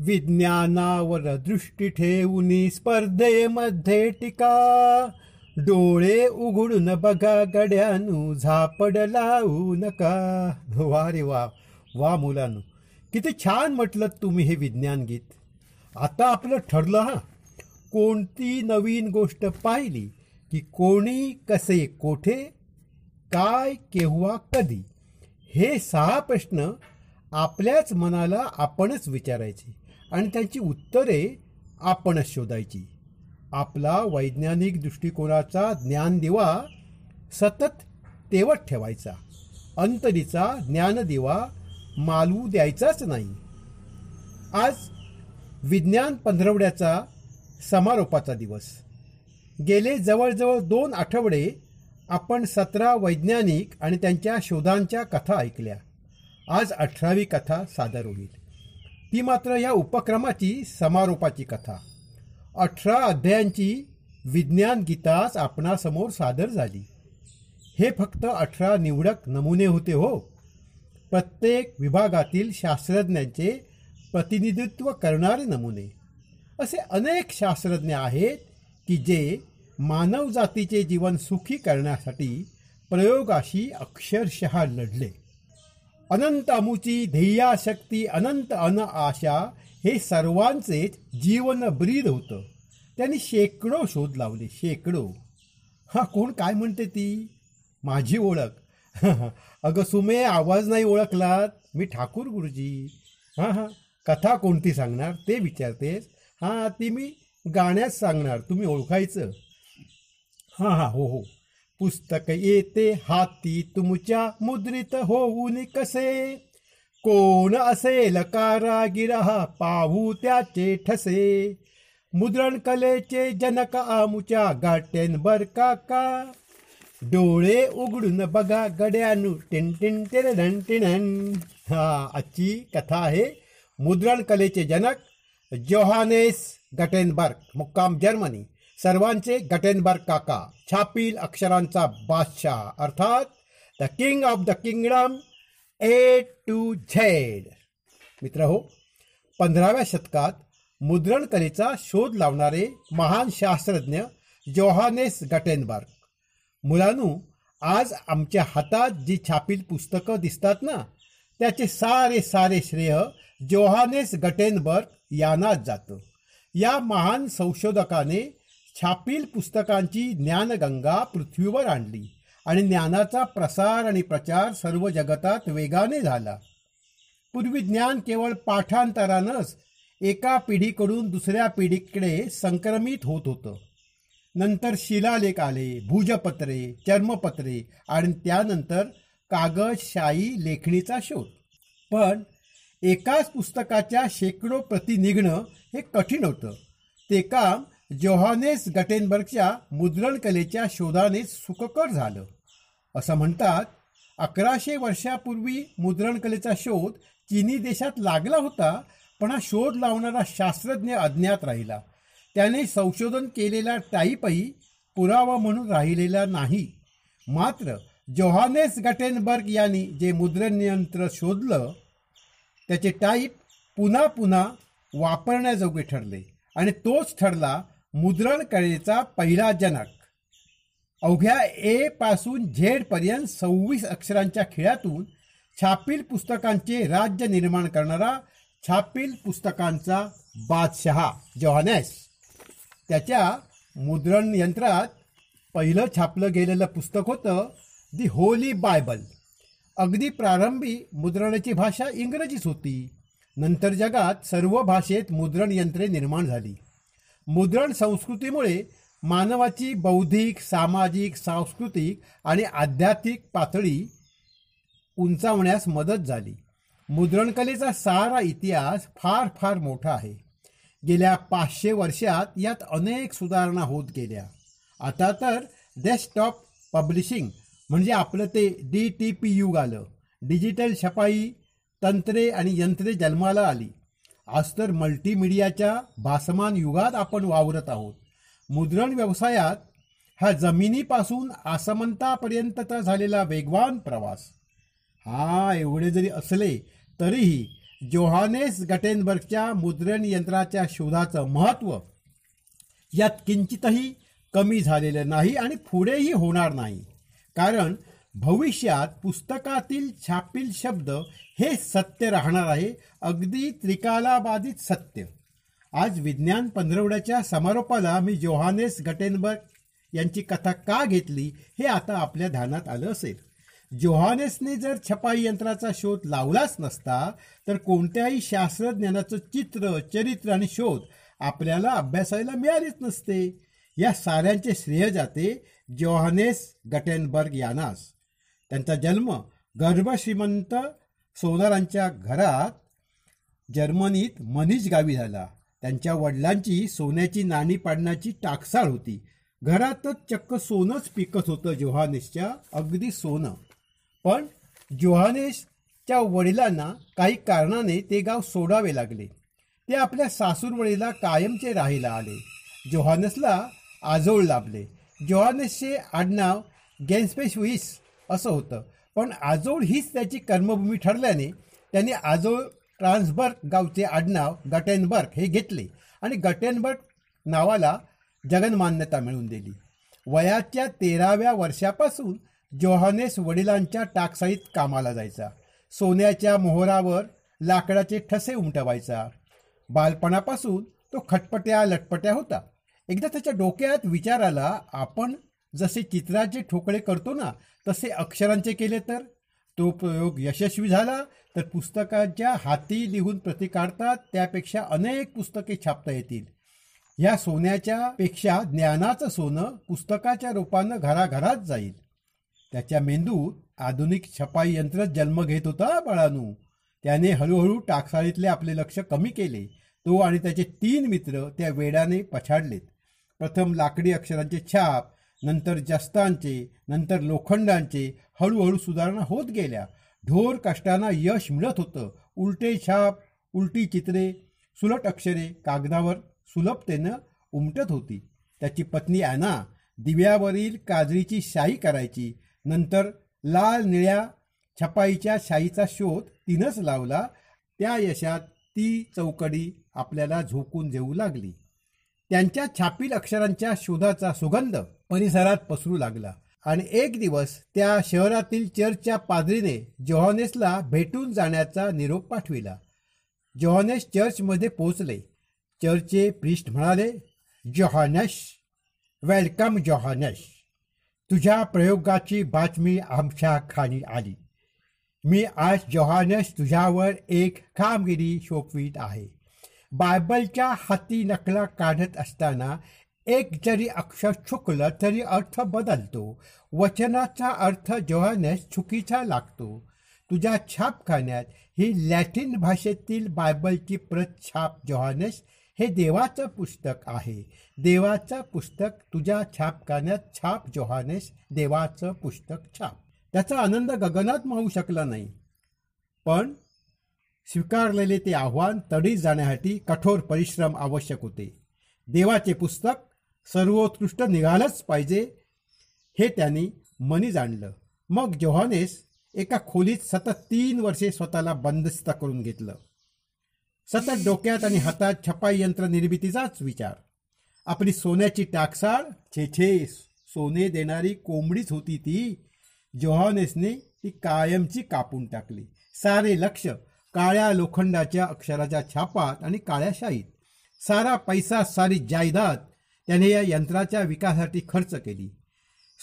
विज्ञानावर दृष्टी ठेवून स्पर्धेमध्ये टीका. डोळे उघडून बघा गड्यानू झापड लावू नका. वा रे वा वा मुलांनो. किती छान म्हटलं तुम्ही हे विज्ञान गीत. आता आपलं ठरलं हा. कोणती नवीन गोष्ट पाहिली की कोणी कसे कोठे काय केव्हा कधी? हे सहा प्रश्न आपल्याच मनाला आपणच विचारायचे. आणि त्यांची उत्तरे आपणच शोधायची. आपला वैज्ञानिक दृष्टिकोनाचा ज्ञानदिवा सतत तेवत ठेवायचा. अंतरीचा ज्ञानदिवा मालवू द्यायचाच नाही. आज विज्ञान पंधरवड्याचा समारोपाचा दिवस. गेले जवळजवळ दोन आठवडे आपण सतरा वैज्ञानिक आणि त्यांच्या शोधांच्या कथा ऐकल्या. आज अठरावी कथा सादर होईल. ती मात्र या उपक्रमाची समारोपाची कथा. अठरा अध्यायांची विज्ञान गीताच आपणासमोर सादर झाली. हे फक्त अठरा निवडक नमुने होते हो. प्रत्येक विभागातील शास्त्रज्ञांचे प्रतिनिधित्व करणारे नमुने. असे अनेक शास्त्रज्ञ आहेत की जे मानवजातीचे जीवन सुखी करण्यासाठी प्रयोगाशी अक्षरशः लढले. अनंत अमुची ध्येयाशक्ती अनंत अन आशा हे सर्वांचेच जीवन ब्रीद होतं. त्यांनी शेकडो शोध लावले शेकडो. हा कोण काय म्हणते ती? माझी ओळख. अगं सुमे आवाज नाही ओळखलात. मी ठाकूर गुरुजी. हां हां. कथा कोणती सांगणार? ते विचारतेस. हां ती मी गाण्यात सांगणार. तुम्ही ओळखायचं. हां हां. हो हो. पुस्तक येते हाती तुमच्या मुद्रित होऊन कसे? कोण असेल कारागिर पाहू त्याचे ठसे? मुद्रण कलेचे जनक आमुच्या गाटेनबर काका. डोळे उघडून बघा गड्यानू टिन टिन टिन टिन हा आजची कथा आहे. मुद्रण कलेचे जनक जोहानेस गटेनबर्ग मुक्काम जर्मनी. सर्वांचे गटेनबर्ग काका छापील अक्षरांचा बादशाह अर्थात the king of the kingdom A to Z मित्र हो पंधराव्या शतकात मुद्रण कलेचा शोध लावणारे महान शास्त्रज्ञ जोहानेस गटेनबर्ग मुलांनो आज आमच्या हातात जी छापील पुस्तकं दिसतात ना त्याचे सारे सारे श्रेय जोहानेस गटेनबर्ग यांनाच जातं. या महान संशोधकाने छापील पुस्तकांची ज्ञानगंगा पृथ्वीवर आणली आणि ज्ञानाचा प्रसार आणि प्रचार सर्व जगतात वेगाने झाला. पूर्वी ज्ञान केवळ पाठांतरानंच एका पिढीकडून दुसऱ्या पिढीकडे संक्रमित होत होतं. नंतर शिलालेख आले भुजपत्रे चर्मपत्रे आणि त्यानंतर कागदशाही लेखणीचा शोध. पण एकाच पुस्तकाच्या शेकडो प्रती निघणं हे कठीण होतं. ते काम जोहानेस गटेनबर्गच्या मुद्रण कलेच्या शोधाने सुखकर झालं. असं म्हणतात अकराशे वर्षापूर्वी मुद्रण कलेचा शोध चिनी देशात लागला होता पण हा शोध लावणारा शास्त्रज्ञ अज्ञात राहिला. त्याने संशोधन केलेला टाईपही पुरावा म्हणून राहिलेला नाही. मात्र जोहानेस गटेनबर्ग यांनी जे मुद्रण यंत्र शोधलं त्याचे टाईप पुन्हा पुन्हा वापरण्याजोगे ठरले आणि तोच ठरला मुद्रण कलेचा पहिला जनक. अवघ्या ए पासून झेड पर्यंत सव्वीस अक्षरांच्या खेळातून छापील पुस्तकांचे राज्य निर्माण करणारा छापील पुस्तकांचा बादशहा जोहानेस. त्याच्या मुद्रण यंत्रात पहिलं छापलं गेलेलं पुस्तक होतं दी होली बायबल अगदी प्रारंभी मुद्रणाची भाषा इंग्रजीच होती. नंतर जगात सर्व भाषेत मुद्रण यंत्रे निर्माण झाली. मुद्रण संस्कृतीमुळे मानवाची बौद्धिक सामाजिक सांस्कृतिक आणि आध्यात्मिक पातळी उंचावण्यास मदत झाली. मुद्रणकलेचा सारा इतिहास फार फार मोठा आहे. गेल्या पाचशे वर्षात यात अनेक सुधारणा होत गेल्या. आता तर डेस्कटॉप पब्लिशिंग म्हणजे आपलं ते डी टी पी युग आलं. डिजिटल छपाई तंत्रे आणि यंत्रे जन्माला आली. आज तर मल्टीमीडियाच्या भासमान युगात आपण वावरत आहोत. मुद्रण व्यवसायात हा जमिनीपासून आसमंतापर्यंतचा झालेला वेगवान प्रवास. हा एवढे जरी असले तरीही जोहानेस गटेनबर्गच्या मुद्रण यंत्राच्या शोधाचं महत्त्व यात किंचितही कमी झालेलं नाही आणि पुढेही होणार नाही. कारण भविष्यात पुस्तकातील छापील शब्द हे सत्य राहणार आहे अगदी त्रिकालाबाधित सत्य. आज विज्ञान पंधरवड्याच्या समारोपाला मी जोहानेस गटेनबर्ग यांची कथा का घेतली हे आता आपल्या ध्यानात आलं असेल. जोहानेसने जर छपाई यंत्राचा शोध लावलाच नसता तर कोणत्याही शास्त्रज्ञानाचं चित्र चरित्र आणि शोध आपल्याला अभ्यासायला मिळालेच नसते. या साऱ्यांचे श्रेय जाते जोहानेस गटेनबर्ग यांनाच. त्यांचा जन्म गर्भश्रीमंत सोनारांच्या घरात जर्मनीत मनीष गावी झाला. त्यांच्या वडिलांची सोन्याची नाणी पाडण्याची टाकसाळ होती. घरातच चक्क सोनंच पिकत होतं जोहानेसच्या अगदी सोनं. पण जोहानेसच्या वडिलांना काही कारणाने ते गाव सोडावे लागले. ते आपल्या सासूरवडीला कायमचे राहायला आले. जोहानसला आजोळ लाभले. जोहानसचे आडनाव गेन्सपेशविस असं होतं. पण आजोळ हीच त्याची कर्मभूमी ठरल्याने त्यांनी आजोळ ट्रान्सबर्ग गावचे आडनाव गटेनबर्ग हे घेतले आणि गटेनबर्ग नावाला जगनमान्यता मिळवून दिली. वयाच्या तेराव्या वर्षापासून जोहानेस वडिलांच्या टाकसाळीत कामाला जायचा. सोन्याच्या मोहरावर लाकडाचे ठसे उमटवायचा. बालपणापासून तो खटपट्या लटपट्या होता. एकदा त्याच्या डोक्यात विचार आला आपण जसे चित्राचे ठोकळे करतो ना तसे अक्षरांचे केले तर? तो प्रयोग यशस्वी झाला तर पुस्तकाच्या हाती लिहून प्रती काढतात त्यापेक्षा अनेक पुस्तके छापता येतील. या सोन्याच्या पेक्षा ज्ञानाचं सोनं पुस्तकाच्या रूपानं घराघरात जाईल. त्याच्या मेंदूत आधुनिक छपाई यंत्र जन्म घेत होता बाळानू. त्याने हळूहळू टाकसाळीतले आपले लक्ष कमी केले. तो आणि त्याचे तीन मित्र त्या वेडाने पछाडलेत. प्रथम लाकडी अक्षरांचे छाप नंतर जस्तांचे नंतर लोखंडांचे हळूहळू सुधारणा होत गेल्या. ढोर कष्टांना यश मिळत होतं. उलटे छाप उलटी चित्रे सुलट अक्षरे कागदावर सुलभतेनं उमटत होती. त्याची पत्नी ॲना दिव्यावरील काजळीची शाई करायची. नंतर लाल निळ्या छपाईच्या शाईचा शोध तिनंच लावला. त्या यशात ती चौकडी आपल्याला झोकून देऊ लागली. त्यांच्या छापील अक्षरांच्या शोधाचा सुगंध परिसरात पसरू लागला. आणि एक दिवस त्या शहरातील चर्चच्या पादरीने जोहानेसला भेटून जाण्याचा निरोप पाठविला. जोहानेस चर्चमध्ये पोहोचले. चर्चचे प्रिस्ट म्हणाले जोहानस वेलकम जोहानस. तुझ्या प्रयोगाची बातमी आमच्या खाली आली. मी आज जोहानेस तुझ्यावर एक कामगिरी सोपवीत आहे. बायबलच्या हाती नकला काढत असताना एक जरी अक्षर चुकलं तरी अर्थ बदलतो. वचनाचा अर्थ जोहानेस चुकीचा लागतो. तुझ्या छापखान्यात ही लॅटिन भाषेतील बायबलची प्रत छाप जोहानेस हे देवाचं पुस्तक आहे. देवाचं पुस्तक तुझ्या छापखान्यात छाप जोहानेस देवाचं पुस्तक छाप. त्याचा आनंद गगनात मावू शकला नाही. पण स्वीकारलेले ते आव्हान तडीत जाण्यासाठी कठोर परिश्रम आवश्यक होते. देवाचे पुस्तक सर्वोत्कृष्ट निघालंच पाहिजे हे त्यांनी मनी जाणलं. मग जोहानेस एका खोलीत सतत तीन वर्षे स्वतःला बंदिस्त करून घेतलं. सतत डोक्यात आणि हातात छपाई यंत्र निर्मितीचाच विचार. आपली सोन्याची टाकसाळ छे छे सोने देणारी कोंबडीच होती ती. जोहानेसने ती कायमची कापून टाकली. सारे लक्ष काळ्या लोखंडाच्या अक्षराच्या छापात आणि काळ्या शाईत. सारा पैसा सारी जायदाद त्याने या यंत्राच्या विकासासाठी खर्च केली.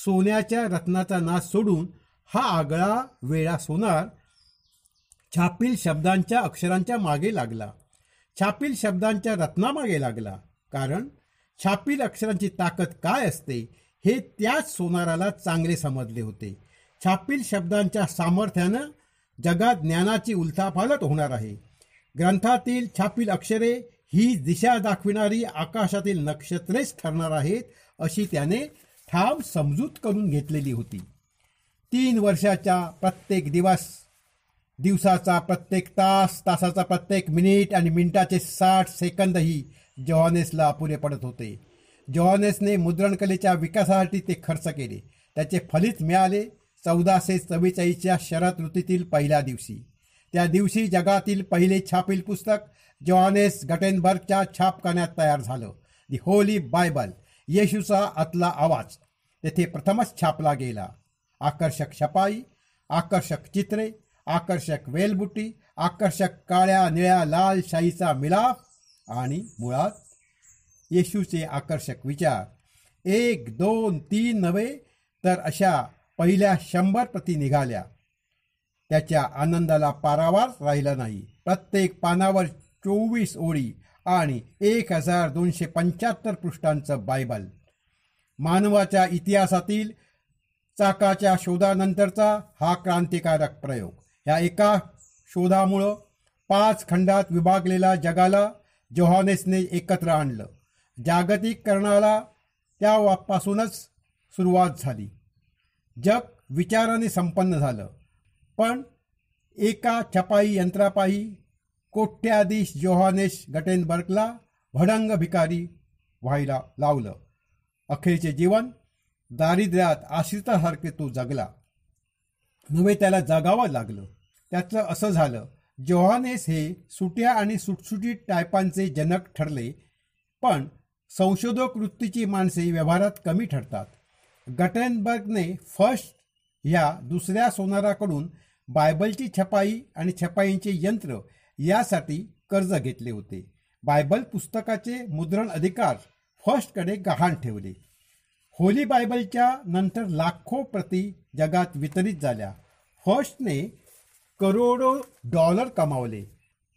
सोन्याच्या रत्नाचा नाश सोडून हा आगळा वेळा सोनार छापील शब्दांच्या अक्षरांच्या मागे लागला. छापील शब्दांच्या रत्नामागे लागला. कारण छापील अक्षरांची ताकद काय असते हे त्याच सोनाराला चांगले समजले होते. छापील शब्दांच्या सामर्थ्यानं जगात ज्ञानाची उलथापालट होणार आहे. ग्रंथातील छापील अक्षरे ही दिशा दाखविणारी आकाशातील नक्षत्रेच ठरणार आहेत अशी त्याने ठाम समजूत करून घेतलेली होती. तीन वर्षाच्या प्रत्येक दिवस दिवसाचा प्रत्येक तास तासाचा प्रत्येक मिनिट आणि मिनिटाचे साठ सेकंदही जॉनेसला अपुरे पडत होते. जॉनेसने मुद्रणकलेच्या विकासासाठी ते खर्च केले. त्याचे फलित मिळाले. चौदाशे चव्वेचाळीसच्या शरद ऋतूतील पहिल्या दिवशी. त्या दिवशी जगातील पहिले छापील पुस्तक जॉनेस गटेनबर्गच्या छापखान्यात तयार झालं. दी होली बायबल येशूचा आतला आवाज. तेथे प्रथमच छापला गेला. आकर्षक छपाई आकर्षक चित्रे आकर्षक वेलबुटी आकर्षक काळ्या निळ्या लाल शाईचा मिलाफ आणि मुळात येशूचे आकर्षक विचार. एक दोन तीन नव्हे तर अशा पहिल्या शंभर प्रती निघाल्या. त्याच्या आनंदाला पारावार राहिला नाही. प्रत्येक पानावर चोवीस ओळी आणि एक हजार दोनशे पंच्याहत्तर पृष्ठांचं बायबल. मानवाच्या इतिहासातील चाकाच्या शोधानंतरचा हा क्रांतिकारक प्रयोग. ह्या एका शोधामुळं पाच खंडात विभागलेल्या जगाला जोहानेसने एकत्र आणलं. जागतिककरणाला त्यापासूनच सुरुवात झाली. जग विचाराने संपन्न झालं. पण एका छपाई यंत्रापायी कोट्याधीश जोहानेश गटेनबर्गला भडंग भिकारी व्हायला लावलं. अखेरचे जीवन दारिद्र्यात आश्रितासारखे तो जगला. नव्हे त्याला जगावं लागलं. त्याचं असं झालं जोहानेस हे सुट्या आणि सुटसुटीत टायपांचे जनक ठरले पण संशोधक वृत्तीची माणसे व्यवहारात कमी ठरतात. गटेनबर्गने फर्स्ट या दुसऱ्या सोनाराकडून बायबलची छपाई आणि छपाईंचे यंत्र यासाठी कर्ज घेतले होते. बायबल पुस्तकाचे मुद्रण अधिकार फर्स्टकडे गहाण ठेवले. होली बायबलच्या नंतर लाखो प्रती जगात वितरित झाल्या. फर्स्टने करोडो डॉलर कमावले.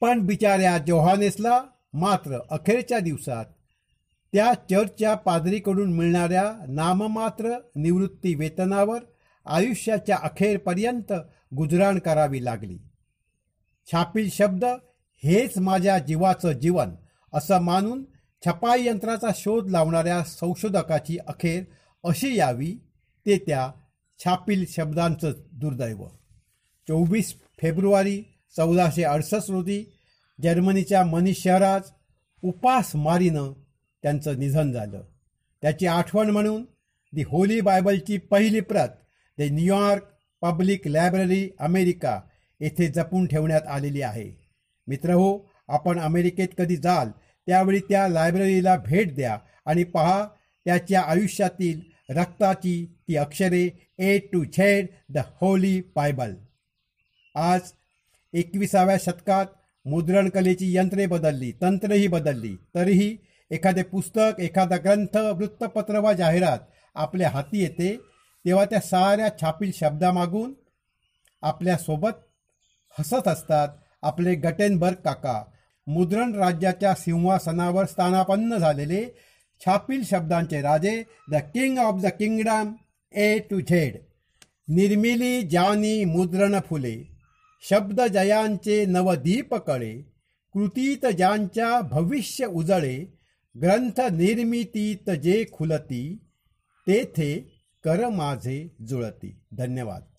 पण बिचाऱ्या जोहानेसला मात्र अखेरच्या दिवसात त्या चर्चच्या पादरीकडून मिळणाऱ्या नाममात्र निवृत्ती वेतनावर आयुष्याच्या अखेरपर्यंत गुजराण करावी लागली. छापील शब्द हेच माझ्या जीवाचं जीवन असं मानून छपाई यंत्राचा शोध लावणाऱ्या संशोधकाची अखेर अशी यावी ते त्या छापील शब्दांचं दुर्दैव. चोवीस फेब्रुवारी चौदाशे अडसष्ट रोजी जर्मनीच्या मनीष शहरात उपासमारीनं त्यांचं निधन झालं. त्याची आठवण म्हणून दी होली बायबलची पहिली प्रत the New York public library America येथे जपून ठेवण्यात आलेली आहे. मित्र हो आपण अमेरिकेत कधी जाल त्यावेळी त्या लायब्ररीला भेट द्या आणि पहा त्याच्या आयुष्यातील रक्ताची ती अक्षरे A to Z the holy Bible आज एकविसाव्या शतकात मुद्रणकलेची यंत्रे बदलली तंत्रही बदलली तरीही एखादे पुस्तक एखादा ग्रंथ वृत्तपत्र वा जाहिरात आपल्या हाती येते तेव्हा त्या साऱ्या छापील शब्दामागून आपल्यासोबत हसत असतात. आपले गटेनबर्ग काका मुद्रण राज्याच्या सिंहासनावर स्थानापन्न झालेले छापील शब्दांचे राजे the king of the kingdom A to Z निर्मिली जानी मुद्रण फुले शब्द जयांचे नवदीप कळे कृतीत ज्यांच्या भविष्य उजळे ग्रंथ निर्मितीत जे खुलती तेथे कर माझे जुळती. धन्यवाद.